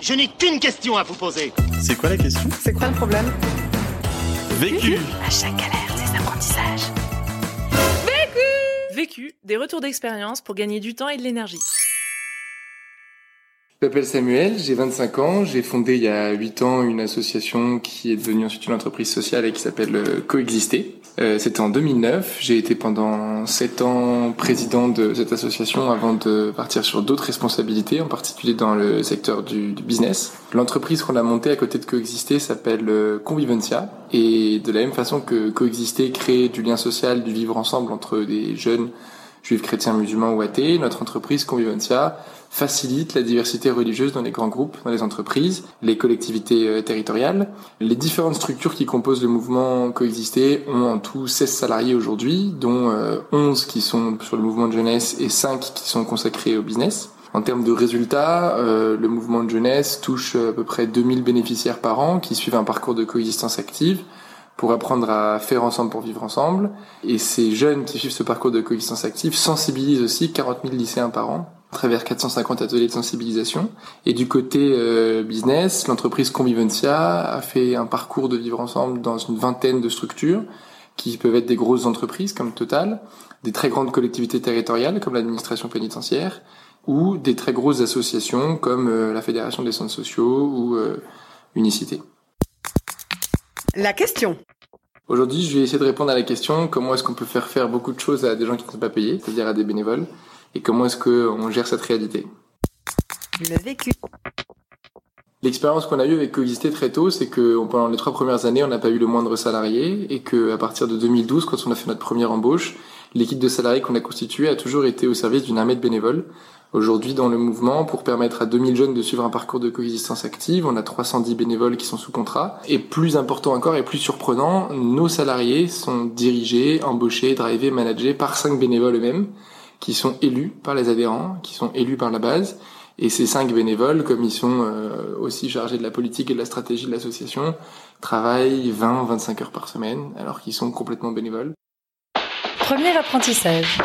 Je n'ai qu'une question à vous poser. C'est quoi la question? C'est quoi le problème? Vécu À chaque galère, des apprentissages. Vécu, des retours d'expérience pour gagner du temps et de l'énergie. Je m'appelle Samuel, j'ai 25 ans, j'ai fondé il y a 8 ans une association qui est devenue ensuite une entreprise sociale et qui s'appelle euh, Coexister. Euh, C'était en 2009, j'ai été pendant 7 ans président de cette association avant de partir sur d'autres responsabilités, en particulier dans le secteur du, du business. L'entreprise qu'on a montée à côté de Coexister s'appelle euh, Convivencia et de la même façon que Coexister crée du lien social, du vivre ensemble entre des jeunes juifs, chrétiens, musulmans ou athées, notre entreprise Convivencia facilite la diversité religieuse dans les grands groupes, dans les entreprises, les collectivités euh, territoriales. Les différentes structures qui composent le mouvement Coexister ont en tout 16 salariés aujourd'hui, dont euh, 11 qui sont sur le mouvement de jeunesse et 5 qui sont consacrés au business. En termes de résultats, euh, le mouvement de jeunesse touche à peu près 2000 bénéficiaires par an qui suivent un parcours de coexistence active pour apprendre à faire ensemble pour vivre ensemble. Et ces jeunes qui suivent ce parcours de coexistence active sensibilisent aussi 40 000 lycéens par an à travers 450 ateliers de sensibilisation. Et du côté euh, business, l'entreprise Convivencia a fait un parcours de vivre ensemble dans une vingtaine de structures qui peuvent être des grosses entreprises comme Total, des très grandes collectivités territoriales comme l'administration pénitentiaire, ou des très grosses associations comme euh, la Fédération des centres sociaux ou euh, Unicité. La question. Aujourd'hui, je vais essayer de répondre à la question comment est-ce qu'on peut faire faire beaucoup de choses à des gens qui ne sont pas payés, c'est-à-dire à des bénévoles, et comment est-ce qu'on gère cette réalité? Le vécu. L'expérience qu'on a eue avec Coexister très tôt, c'est que pendant les trois premières années, on n'a pas eu le moindre salarié, et que à partir de 2012, quand on a fait notre première embauche, l'équipe de salariés qu'on a constituée a toujours été au service d'une armée de bénévoles. Aujourd'hui, dans le mouvement, pour permettre à 2000 jeunes de suivre un parcours de coexistence active, on a 310 bénévoles qui sont sous contrat. Et plus important encore et plus surprenant, nos salariés sont dirigés, embauchés, drivés, managés par cinq bénévoles eux-mêmes, qui sont élus par les adhérents, qui sont élus par la base. Et ces cinq bénévoles, comme ils sont euh, aussi chargés de la politique et de la stratégie de l'association, travaillent 20-25 heures par semaine, alors qu'ils sont complètement bénévoles. Premier apprentissage.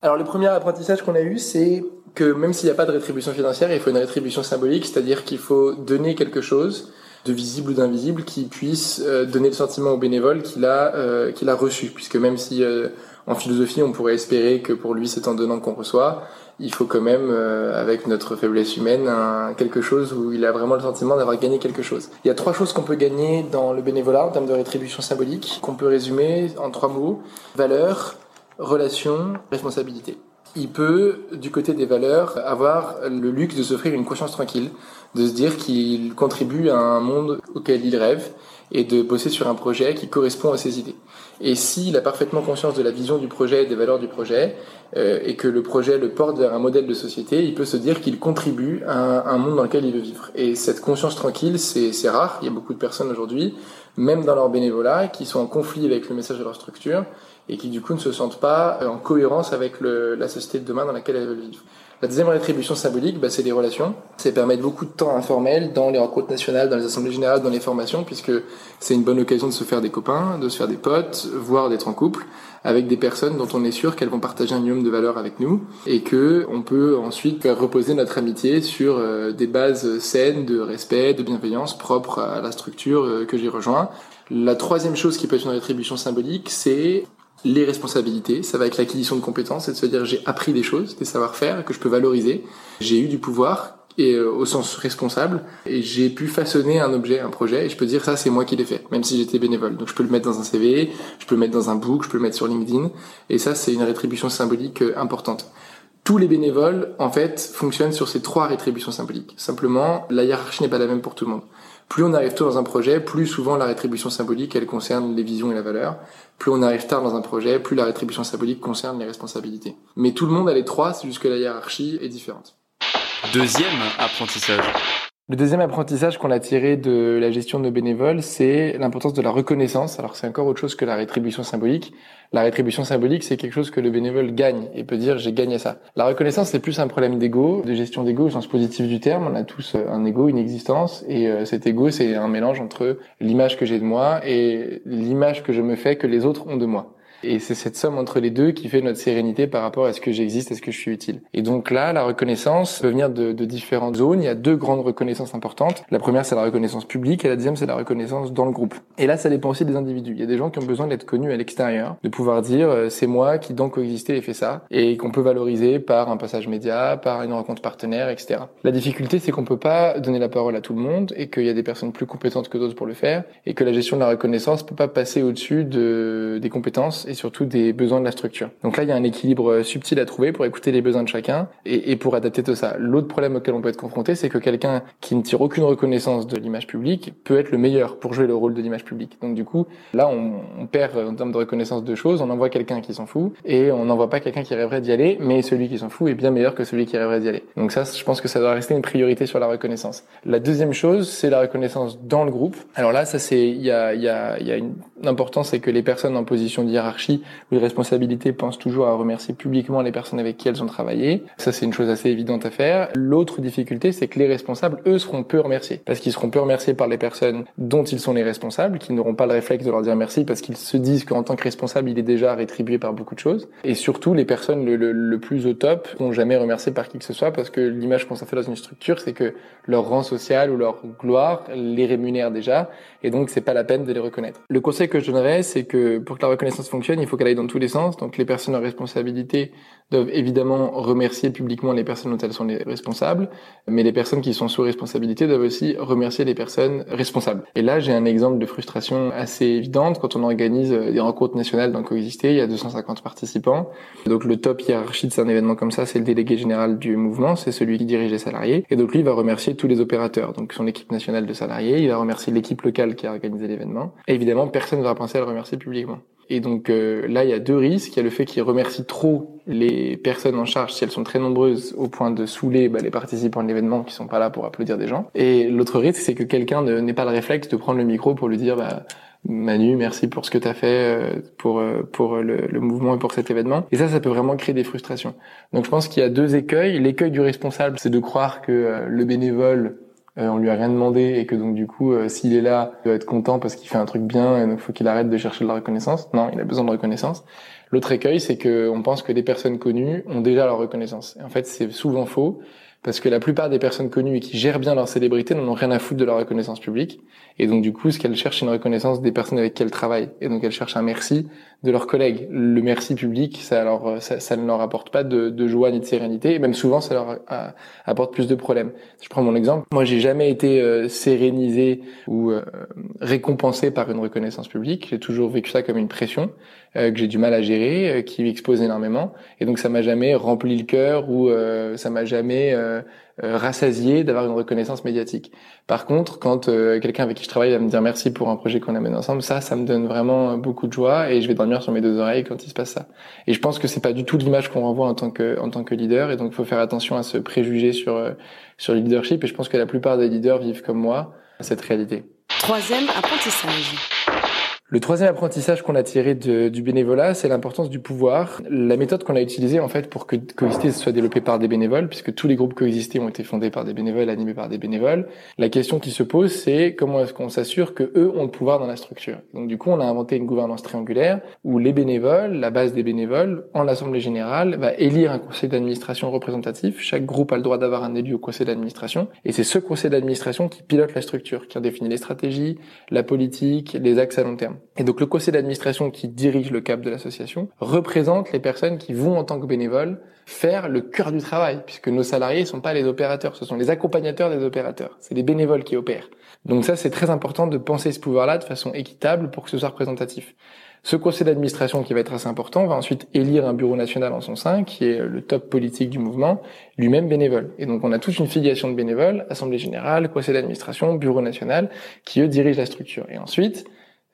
Alors le premier apprentissage qu'on a eu, c'est que même s'il n'y a pas de rétribution financière, il faut une rétribution symbolique, c'est-à-dire qu'il faut donner quelque chose de visible ou d'invisible qui puisse euh, donner le sentiment au bénévole qu'il a euh, qu'il a reçu, puisque même si euh, en philosophie on pourrait espérer que pour lui c'est en donnant qu'on reçoit, il faut quand même avec notre faiblesse humaine quelque chose où il a vraiment le sentiment d'avoir gagné quelque chose. Il y a trois choses qu'on peut gagner dans le bénévolat en termes de rétribution symbolique qu'on peut résumer en trois mots valeur, relation, responsabilité. Il peut, du côté des valeurs, avoir le luxe de s'offrir une conscience tranquille, de se dire qu'il contribue à un monde auquel il rêve et de bosser sur un projet qui correspond à ses idées. Et s'il a parfaitement conscience de la vision du projet et des valeurs du projet, euh, et que le projet le porte vers un modèle de société, il peut se dire qu'il contribue à un, monde dans lequel il veut vivre. Et cette conscience tranquille, c'est rare. Il y a beaucoup de personnes aujourd'hui, même dans leur bénévolat, qui sont en conflit avec le message de leur structure et qui du coup ne se sentent pas en cohérence avec la société de demain dans laquelle elles veulent vivre. La deuxième rétribution symbolique, bah, c'est les relations. C'est permettre beaucoup de temps informel dans les rencontres nationales, dans les assemblées générales, dans les formations, puisque c'est une bonne occasion de se faire des copains, de se faire des potes, voire d'être en couple avec des personnes dont on est sûr qu'elles vont partager un minimum de valeurs avec nous et que on peut ensuite reposer notre amitié sur euh, des bases saines de respect, de bienveillance propres à la structure euh, que j'ai rejoint. La troisième chose qui peut être une rétribution symbolique, c'est les responsabilités, ça va avec l'acquisition de compétences, c'est de se dire j'ai appris des choses, des savoir-faire que je peux valoriser, j'ai eu du pouvoir et euh, au sens responsable et j'ai pu façonner un objet, un projet et je peux dire ça c'est moi qui l'ai fait, même si j'étais bénévole. Donc je peux le mettre dans un CV, je peux le mettre dans un book, je peux le mettre sur LinkedIn et ça c'est une rétribution symbolique euh, importante. Tous les bénévoles en fait fonctionnent sur ces trois rétributions symboliques. Simplement la hiérarchie n'est pas la même pour tout le monde. Plus on arrive tôt dans un projet, plus souvent la rétribution symbolique, elle concerne les visions et la valeur. Plus on arrive tard dans un projet, plus la rétribution symbolique concerne les responsabilités. Mais tout le monde a les trois, c'est juste que la hiérarchie est différente. Deuxième apprentissage. Le deuxième apprentissage qu'on a tiré de la gestion de nos bénévoles, c'est l'importance de la reconnaissance. Alors c'est encore autre chose que la rétribution symbolique. La rétribution symbolique, c'est quelque chose que le bénévole gagne et peut dire j'ai gagné ça. La reconnaissance, c'est plus un problème d'ego, de gestion d'ego au sens positif du terme. On a tous un ego, une existence, et euh, cet ego, c'est un mélange entre l'image que j'ai de moi et l'image que je me fais que les autres ont de moi. Et c'est cette somme entre les deux qui fait notre sérénité par rapport à ce que j'existe, à ce que je suis utile. Et donc là, la reconnaissance peut venir de, de différentes zones. Il y a deux grandes reconnaissances importantes. La première, c'est la reconnaissance publique et la deuxième, c'est la reconnaissance dans le groupe. Et là, ça dépend aussi des individus. Il y a des gens qui ont besoin d'être connus à l'extérieur, de pouvoir dire euh, c'est moi qui dans coexister ai fait ça et qu'on peut valoriser par un passage média, par une rencontre partenaire, etc. La difficulté, c'est qu'on peut pas donner la parole à tout le monde et qu'il y a des personnes plus compétentes que d'autres pour le faire et que la gestion de la reconnaissance peut pas passer au-dessus de, des compétences et surtout des besoins de la structure. Donc là, il y a un équilibre subtil à trouver pour écouter les besoins de chacun et, et pour adapter tout ça. L'autre problème auquel on peut être confronté, c'est que quelqu'un qui ne tire aucune reconnaissance de l'image publique peut être le meilleur pour jouer le rôle de l'image publique. Donc du coup, là, on, on perd en termes de reconnaissance de choses. On envoie quelqu'un qui s'en fout et on n'envoie pas quelqu'un qui rêverait d'y aller, mais celui qui s'en fout est bien meilleur que celui qui rêverait d'y aller. Donc ça, je pense que ça doit rester une priorité sur la reconnaissance. La deuxième chose, c'est la reconnaissance dans le groupe. Alors là, ça c'est, il y a, y a, y a une importance, c'est que les personnes en position de hiérarchie ou de responsabilité pensent toujours à remercier publiquement les personnes avec qui elles ont travaillé. Ça, c'est une chose assez évidente à faire. L'autre difficulté, c'est que les responsables, eux, seront peu remerciés. Parce qu'ils seront peu remerciés par les personnes dont ils sont les responsables, qui n'auront pas le réflexe de leur dire merci parce qu'ils se disent qu'en tant que responsable, il est déjà rétribué par beaucoup de choses. Et surtout, les personnes le, le, le plus au top sont jamais remerciées par qui que ce soit parce que l'image qu'on s'en fait dans une structure, c'est que leur rang social ou leur gloire les rémunère déjà. Et donc, c'est pas la peine de les reconnaître. Le conseil que je donnerais, c'est que pour que la reconnaissance fonctionne, il faut qu'elle aille dans tous les sens. Donc, les personnes en responsabilité doivent évidemment remercier publiquement les personnes dont elles sont les responsables, mais les personnes qui sont sous responsabilité doivent aussi remercier les personnes responsables. Et là, j'ai un exemple de frustration assez évidente quand on organise des rencontres nationales dans Coexister, il y a 250 participants. Donc le top hiérarchie de un événement comme ça, c'est le délégué général du mouvement, c'est celui qui dirige les salariés. Et donc lui, il va remercier tous les opérateurs, donc son équipe nationale de salariés, il va remercier l'équipe locale qui a organisé l'événement. Et évidemment, personne ne va penser à le remercier publiquement. Et donc euh, là, il y a deux risques. Il y a le fait qu'il remercie trop les personnes en charge si elles sont très nombreuses au point de saouler bah, les participants de l'événement qui sont pas là pour applaudir des gens. Et l'autre risque, c'est que quelqu'un n'ait pas le réflexe de prendre le micro pour lui dire bah, Manu, merci pour ce que tu as fait pour pour le, le, mouvement et pour cet événement. Et ça, ça peut vraiment créer des frustrations. Donc je pense qu'il y a deux écueils. L'écueil du responsable, c'est de croire que le bénévole on lui a rien demandé et que donc du coup euh, s'il est là il doit être content parce qu'il fait un truc bien et donc faut qu'il arrête de chercher de la reconnaissance. Non il a besoin de reconnaissance. L'autre écueil c'est que on pense que les personnes connues ont déjà leur reconnaissance. Et en fait c'est souvent faux parce que la plupart des personnes connues et qui gèrent bien leur célébrité n'en ont rien à foutre de leur reconnaissance publique. Et donc du coup, ce qu'elles cherchent, c'est une reconnaissance des personnes avec qui elles travaillent. Et donc elles cherchent un merci de leurs collègues. Le merci public, ça, alors, ça, ça ne leur apporte pas de, joie ni de sérénité. Et même souvent, ça leur a, apporte plus de problèmes. Je prends mon exemple. Moi, j'ai jamais été euh, sérénisé ou euh, récompensé par une reconnaissance publique. J'ai toujours vécu ça comme une pression euh, que j'ai du mal à gérer, qui m'expose énormément. Et donc ça m'a jamais rempli le cœur ou ça m'a jamais rassasié d'avoir une reconnaissance médiatique. Par contre, quand quelqu'un avec qui je travaille va me dire merci pour un projet qu'on amène ensemble, ça, ça me donne vraiment beaucoup de joie et je vais dormir sur mes deux oreilles quand il se passe ça. Et je pense que c'est pas du tout l'image qu'on renvoie en tant que en tant que leader et donc il faut faire attention à ce préjugé sur sur le leadership et je pense que la plupart des leaders vivent comme moi cette réalité. Troisième apprentissage. Le troisième apprentissage qu'on a tiré du bénévolat, c'est l'importance du pouvoir. La méthode qu'on a utilisée en fait pour que Coexister soit développé par des bénévoles, puisque tous les groupes Coexister ont été fondés par des bénévoles, animés par des bénévoles. La question qui se pose, c'est comment est-ce qu'on s'assure que eux ont le pouvoir dans la structure. Donc du coup, on a inventé une gouvernance triangulaire où les bénévoles, la base des bénévoles, en assemblée générale, va élire un conseil d'administration représentatif. Chaque groupe a le droit d'avoir un élu au conseil d'administration, et c'est ce conseil d'administration qui pilote la structure, qui en définit les stratégies, la politique, les axes à long terme. Et donc le conseil d'administration qui dirige le cap de l'association représente les personnes qui vont en tant que bénévoles faire le cœur du travail, puisque nos salariés ne sont pas les opérateurs, ce sont les accompagnateurs des opérateurs, c'est les bénévoles qui opèrent. Donc ça c'est très important de penser ce pouvoir-là de façon équitable pour que ce soit représentatif. Ce conseil d'administration qui va être assez important va ensuite élire un bureau national en son sein, qui est le top politique du mouvement, lui-même bénévole. Et donc on a toute une filiation de bénévoles, assemblée générale, conseil d'administration, bureau national, qui eux dirigent la structure. Et ensuite,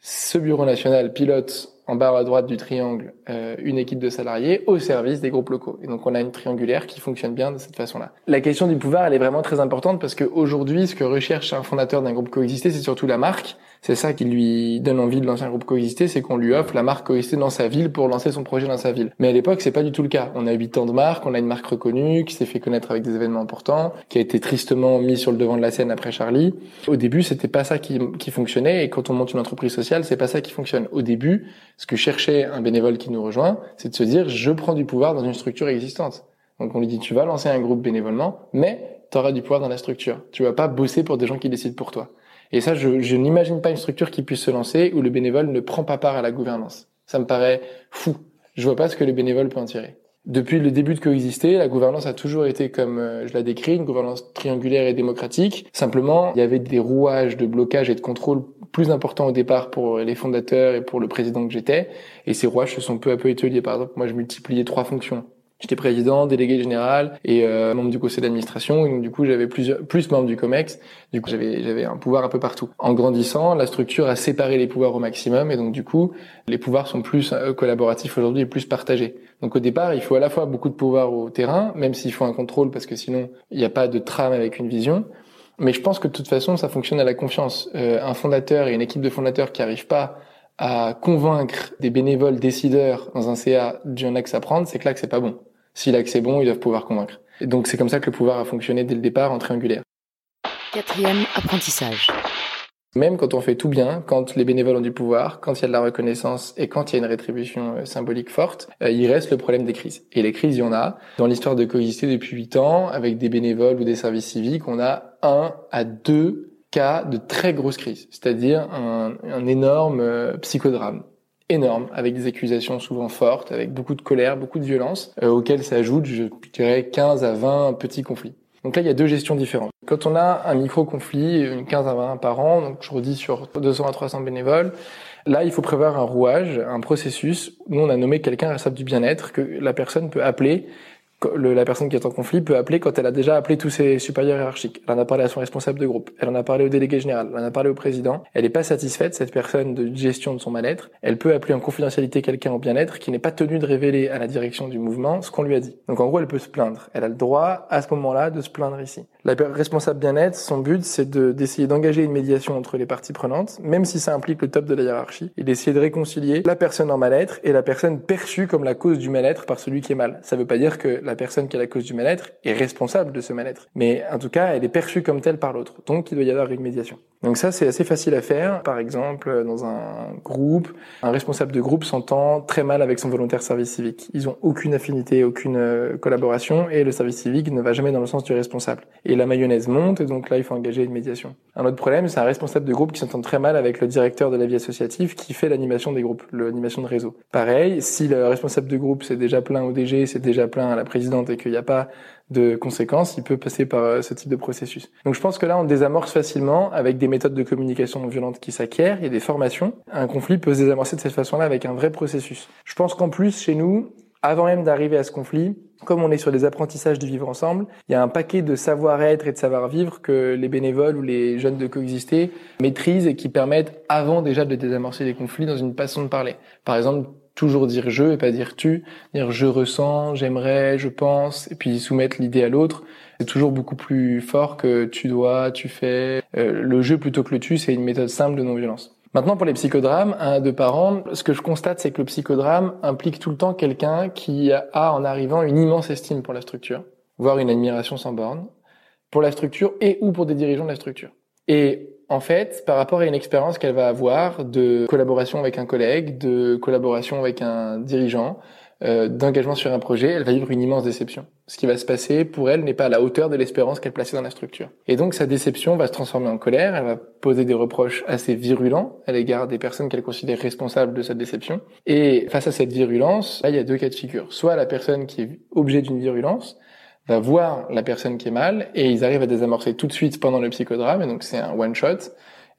ce bureau national pilote en bas à droite du triangle euh, une équipe de salariés au service des groupes locaux. Et donc on a une triangulaire qui fonctionne bien de cette façon-là. La question du pouvoir, elle est vraiment très importante parce qu'aujourd'hui, ce que recherche un fondateur d'un groupe coexisté, c'est surtout la marque, C'est ça qui lui donne envie de lancer un groupe coexisté, c'est qu'on lui offre la marque coexisté dans sa ville pour lancer son projet dans sa ville. Mais à l'époque, c'est pas du tout le cas. On a 8 ans de marque, on a une marque reconnue, qui s'est fait connaître avec des événements importants, qui a été tristement mis sur le devant de la scène après Charlie. Au début, c'était pas ça qui, qui fonctionnait, et quand on monte une entreprise sociale, c'est pas ça qui fonctionne. Au début, ce que cherchait un bénévole qui nous rejoint, c'est de se dire, je prends du pouvoir dans une structure existante. Donc on lui dit, tu vas lancer un groupe bénévolement, mais tu auras du pouvoir dans la structure. Tu vas pas bosser pour des gens qui décident pour toi. Et ça, je, je n'imagine pas une structure qui puisse se lancer où le bénévole ne prend pas part à la gouvernance. Ça me paraît fou. Je vois pas ce que le bénévole peut en tirer. Depuis le début de coexister, la gouvernance a toujours été comme euh, je la décris, une gouvernance triangulaire et démocratique. Simplement, il y avait des rouages de blocage et de contrôle plus importants au départ pour les fondateurs et pour le président que j'étais. Et ces rouages se sont peu à peu étoliés. Par exemple, moi, je multipliais trois fonctions. J'étais président, délégué général et euh, membre du conseil d'administration. Donc du coup, j'avais plusieurs plus membres du Comex. Du coup, j'avais j'avais un pouvoir un peu partout. En grandissant, la structure a séparé les pouvoirs au maximum et donc du coup, les pouvoirs sont plus euh, collaboratifs aujourd'hui et plus partagés. Donc au départ, il faut à la fois beaucoup de pouvoir au terrain, même s'il faut un contrôle parce que sinon, il n'y a pas de trame avec une vision. Mais je pense que de toute façon, ça fonctionne à la confiance. Euh, un fondateur et une équipe de fondateurs qui n'arrivent pas à convaincre des bénévoles décideurs dans un CA d'un axe à prendre, c'est que là que c'est pas bon. Si l'axe est bon, ils doivent pouvoir convaincre. Et donc c'est comme ça que le pouvoir a fonctionné dès le départ en triangulaire. Quatrième apprentissage. Même quand on fait tout bien, quand les bénévoles ont du pouvoir, quand il y a de la reconnaissance et quand il y a une rétribution euh, symbolique forte, euh, il reste le problème des crises. Et les crises, il y en a. Dans l'histoire de coexister depuis 8 ans, avec des bénévoles ou des services civiques, on a un à deux cas de très grosses crises, c'est-à-dire un, un énorme euh, psychodrame énorme, avec des accusations souvent fortes, avec beaucoup de colère, beaucoup de violence, euh, auxquelles s'ajoutent, je dirais, 15 à 20 petits conflits. Donc là, il y a deux gestions différentes. Quand on a un micro-conflit, une 15 à 20 par an, donc je redis sur 200 à 300 bénévoles, là, il faut prévoir un rouage, un processus. Nous, on a nommé quelqu'un responsable du bien-être que la personne peut appeler le, la personne qui est en conflit peut appeler quand elle a déjà appelé tous ses supérieurs hiérarchiques. Elle en a parlé à son responsable de groupe, elle en a parlé au délégué général, elle en a parlé au président. Elle n'est pas satisfaite, cette personne, de gestion de son mal-être. Elle peut appeler en confidentialité quelqu'un au bien-être qui n'est pas tenu de révéler à la direction du mouvement ce qu'on lui a dit. Donc en gros, elle peut se plaindre. Elle a le droit, à ce moment-là, de se plaindre ici. La responsable bien-être, son but, c'est d'essayer d'engager une médiation entre les parties prenantes, même si ça implique le top de la hiérarchie, et d'essayer de réconcilier la personne en mal-être et la personne perçue comme la cause du mal-être par celui qui est mal. Ça veut pas dire que la personne qui a la cause du mal-être est responsable de ce mal-être. Mais en tout cas, elle est perçue comme telle par l'autre. Donc, il doit y avoir une médiation. Donc ça, c'est assez facile à faire. Par exemple, dans un groupe, un responsable de groupe s'entend très mal avec son volontaire service civique. Ils ont aucune affinité, aucune euh, collaboration, et le service civique ne va jamais dans le sens du responsable. Et la mayonnaise monte, et donc là, il faut engager une médiation. Un autre problème, c'est un responsable de groupe qui s'entend très mal avec le directeur de la vie associative qui fait l'animation des groupes, l'animation de réseau. Pareil, si le responsable de groupe c'est déjà plein au DG, c'est déjà plein à la et qu'il n'y a pas de conséquences, il peut passer par euh, ce type de processus. Donc je pense que là, on désamorce facilement avec des méthodes de communication non violente qui s'acquièrent, a des formations. Un conflit peut se désamorcer de cette façon-là avec un vrai processus. Je pense qu'en plus, chez nous, avant même d'arriver à ce conflit, comme on est sur des apprentissages du vivre ensemble, il y a un paquet de savoir-être et de savoir-vivre que les bénévoles ou les jeunes de coexister maîtrisent et qui permettent avant déjà de désamorcer les conflits dans une façon de parler. Par exemple, toujours dire je et pas dire tu, dire je ressens, j'aimerais, je pense, et puis soumettre l'idée à l'autre. C'est toujours beaucoup plus fort que tu dois, tu fais. Euh, le jeu plutôt que le tu, c'est une méthode simple de non-violence. Maintenant, pour les psychodrames, un de parents, ce que je constate, c'est que le psychodrame implique tout le temps quelqu'un qui a, en arrivant, une immense estime pour la structure, voire une admiration sans borne, pour la structure et ou pour des dirigeants de la structure. Et en fait, par rapport à une expérience qu'elle va avoir de collaboration avec un collègue, de collaboration avec un dirigeant, euh, d'engagement sur un projet, elle va vivre une immense déception. Ce qui va se passer pour elle n'est pas à la hauteur de l'espérance qu'elle plaçait dans la structure. Et donc sa déception va se transformer en colère, elle va poser des reproches assez virulents à l'égard des personnes qu'elle considère responsables de cette déception. Et face à cette virulence, là il y a deux cas de figure. Soit la personne qui est objet d'une virulence, va voir la personne qui est mal et ils arrivent à désamorcer tout de suite pendant le psychodrame et donc c'est un one shot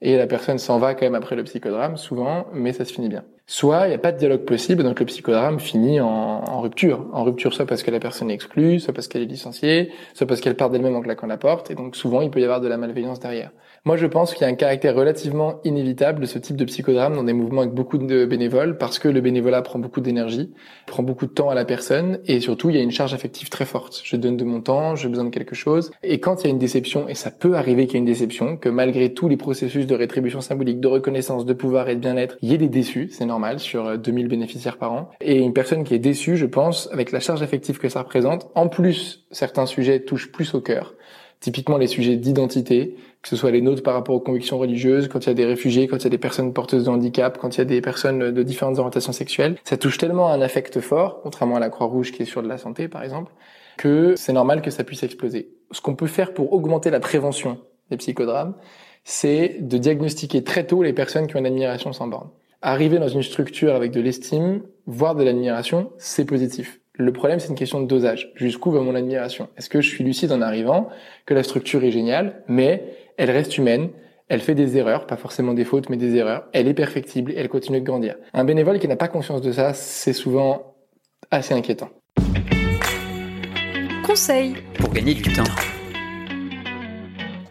et la personne s'en va quand même après le psychodrame souvent mais ça se finit bien. Soit il n'y a pas de dialogue possible, donc le psychodrame finit en, rupture. En rupture soit parce que la personne est exclue, soit parce qu'elle est licenciée, soit parce qu'elle part d'elle-même en claquant la porte, et donc souvent il peut y avoir de la malveillance derrière. Moi je pense qu'il y a un caractère relativement inévitable de ce type de psychodrame dans des mouvements avec beaucoup de bénévoles, parce que le bénévolat prend beaucoup d'énergie, prend beaucoup de temps à la personne, et surtout il y a une charge affective très forte. Je donne de mon temps, j'ai besoin de quelque chose, et quand il y a une déception, et ça peut arriver qu'il y ait une déception, que malgré tous les processus de rétribution symbolique, de reconnaissance, de pouvoir et de bien-être, il y ait des déçus, c'est normal, sur 2000 bénéficiaires par an. Et une personne qui est déçue, je pense, avec la charge affective que ça représente, en plus, certains sujets touchent plus au cœur. Typiquement les sujets d'identité, que ce soit les nôtres par rapport aux convictions religieuses, quand il y a des réfugiés, quand il y a des personnes porteuses de handicap, quand il y a des personnes de différentes orientations sexuelles, ça touche tellement un affect fort, contrairement à la Croix-Rouge qui est sur de la santé par exemple, que c'est normal que ça puisse exploser. Ce qu'on peut faire pour augmenter la prévention des psychodrames, c'est de diagnostiquer très tôt les personnes qui ont une admiration sans borne arriver dans une structure avec de l'estime, voire de l'admiration, c'est positif. Le problème, c'est une question de dosage. Jusqu'où va mon admiration? Est-ce que je suis lucide en arrivant que la structure est géniale, mais elle reste humaine, elle fait des erreurs, pas forcément des fautes, mais des erreurs, elle est perfectible, elle continue de grandir. Un bénévole qui n'a pas conscience de ça, c'est souvent assez inquiétant. Conseil pour gagner du temps.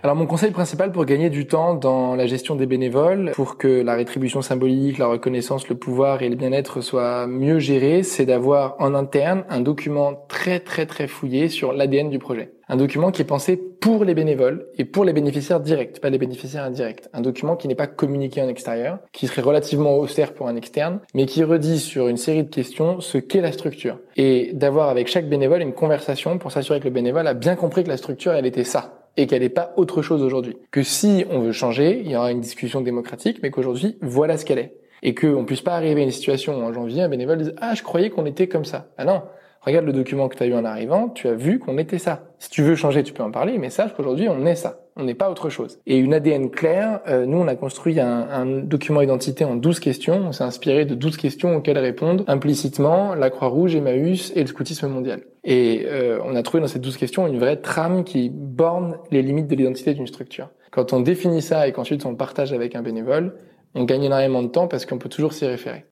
Alors mon conseil principal pour gagner du temps dans la gestion des bénévoles, pour que la rétribution symbolique, la reconnaissance, le pouvoir et le bien-être soient mieux gérés, c'est d'avoir en interne un document très très très fouillé sur l'ADN du projet. Un document qui est pensé pour les bénévoles et pour les bénéficiaires directs, pas les bénéficiaires indirects. Un document qui n'est pas communiqué en extérieur, qui serait relativement austère pour un externe, mais qui redit sur une série de questions ce qu'est la structure. Et d'avoir avec chaque bénévole une conversation pour s'assurer que le bénévole a bien compris que la structure, elle était ça et qu'elle n'est pas autre chose aujourd'hui. Que si on veut changer, il y aura une discussion démocratique, mais qu'aujourd'hui, voilà ce qu'elle est. Et qu'on puisse pas arriver à une situation où en janvier, un bénévole dise « Ah, je croyais qu'on était comme ça. » Ah non, regarde le document que tu as eu en arrivant, tu as vu qu'on était ça. Si tu veux changer, tu peux en parler, mais sache qu'aujourd'hui, on est ça. On n'est pas autre chose. Et une ADN claire, euh, nous, on a construit un, document identité en 12 questions. On s'est inspiré de 12 questions auxquelles répondent implicitement la Croix-Rouge, Emmaüs et le scoutisme mondial. Et euh, on a trouvé dans ces 12 questions une vraie trame qui borne les limites de l'identité d'une structure. Quand on définit ça et qu'ensuite on partage avec un bénévole, on gagne énormément de temps parce qu'on peut toujours s'y référer.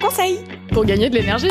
Conseil pour gagner de l'énergie.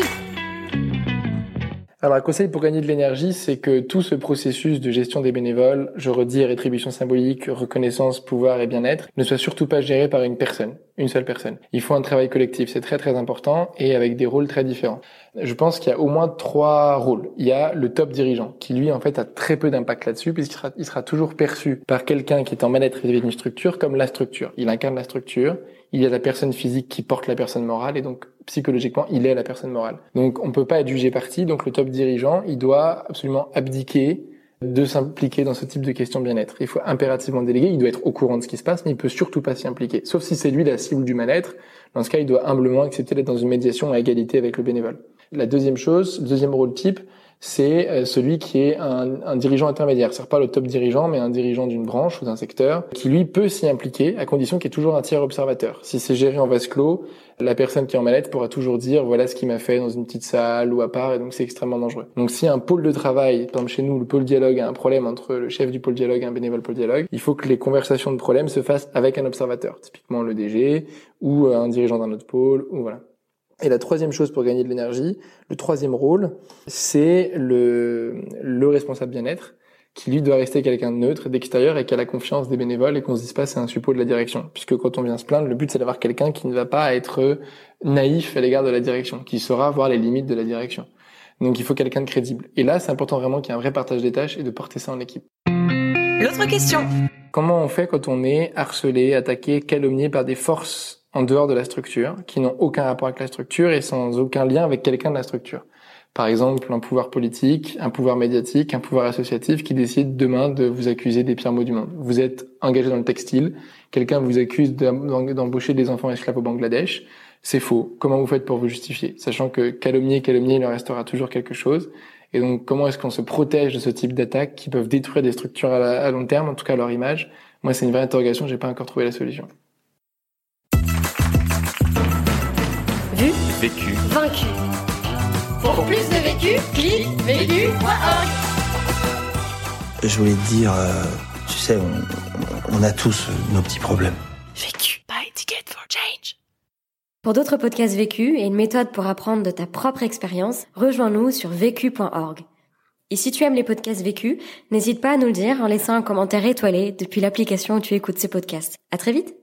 Alors, un conseil pour gagner de l'énergie, c'est que tout ce processus de gestion des bénévoles, je redis rétribution symbolique, reconnaissance, pouvoir et bien-être, ne soit surtout pas géré par une personne, une seule personne. Il faut un travail collectif, c'est très très important et avec des rôles très différents. Je pense qu'il y a au moins trois rôles. Il y a le top dirigeant, qui lui en fait a très peu d'impact là-dessus, puisqu'il sera, il sera toujours perçu par quelqu'un qui est en mal-être d'une structure comme la structure. Il incarne la structure, il y a la personne physique qui porte la personne morale et donc psychologiquement il est la personne morale. Donc on peut pas être jugé parti. Donc le top dirigeant, il doit absolument abdiquer de s'impliquer dans ce type de questions bien-être. Il faut impérativement déléguer, il doit être au courant de ce qui se passe, mais il peut surtout pas s'y impliquer. Sauf si c'est lui la cible du mal-être. Dans ce cas, il doit humblement accepter d'être dans une médiation à égalité avec le bénévole. La deuxième chose, deuxième rôle type, c'est euh, celui qui est un, un dirigeant intermédiaire. C'est pas le top dirigeant, mais un dirigeant d'une branche ou d'un secteur, qui lui peut s'y impliquer, à condition qu'il y ait toujours un tiers observateur. Si c'est géré en vase clos, la personne qui est en mallette pourra toujours dire voilà ce qu'il m'a fait dans une petite salle ou à part, et donc c'est extrêmement dangereux. Donc si un pôle de travail, par exemple chez nous, le pôle dialogue a un problème entre le chef du pôle dialogue et un bénévole pôle dialogue, il faut que les conversations de problème se fassent avec un observateur, typiquement le DG ou un dirigeant d'un autre pôle, ou voilà. Et la troisième chose pour gagner de l'énergie, le troisième rôle, c'est le, le responsable bien-être qui lui doit rester quelqu'un de neutre, d'extérieur et qui a la confiance des bénévoles et qu'on se dise pas c'est un suppôt de la direction. Puisque quand on vient se plaindre, le but c'est d'avoir quelqu'un qui ne va pas être naïf à l'égard de la direction, qui saura voir les limites de la direction. Donc il faut quelqu'un de crédible. Et là, c'est important vraiment qu'il y ait un vrai partage des tâches et de porter ça en équipe. L'autre question. Comment on fait quand on est harcelé, attaqué, calomnié par des forces en dehors de la structure, qui n'ont aucun rapport avec la structure et sans aucun lien avec quelqu'un de la structure. Par exemple, un pouvoir politique, un pouvoir médiatique, un pouvoir associatif qui décide demain de vous accuser des pires mots du monde. Vous êtes engagé dans le textile, quelqu'un vous accuse d'embaucher des enfants esclaves au Bangladesh, c'est faux. Comment vous faites pour vous justifier? Sachant que calomnier, calomnier, il en restera toujours quelque chose. Et donc, comment est-ce qu'on se protège de ce type d'attaques qui peuvent détruire des structures à, à long terme, en tout cas leur image? Moi, c'est une vraie interrogation, j'ai pas encore trouvé la solution. Vécu. Vaincu. Pour plus de vécu, clique vécu.org. Je voulais te dire, euh, tu sais, on, on a tous nos petits problèmes. Vécu. Buy ticket for Jane. Pour d'autres podcasts vécus et une méthode pour apprendre de ta propre expérience, rejoins-nous sur vécu.org. Et si tu aimes les podcasts vécus, n'hésite pas à nous le dire en laissant un commentaire étoilé depuis l'application où tu écoutes ces podcasts. À très vite!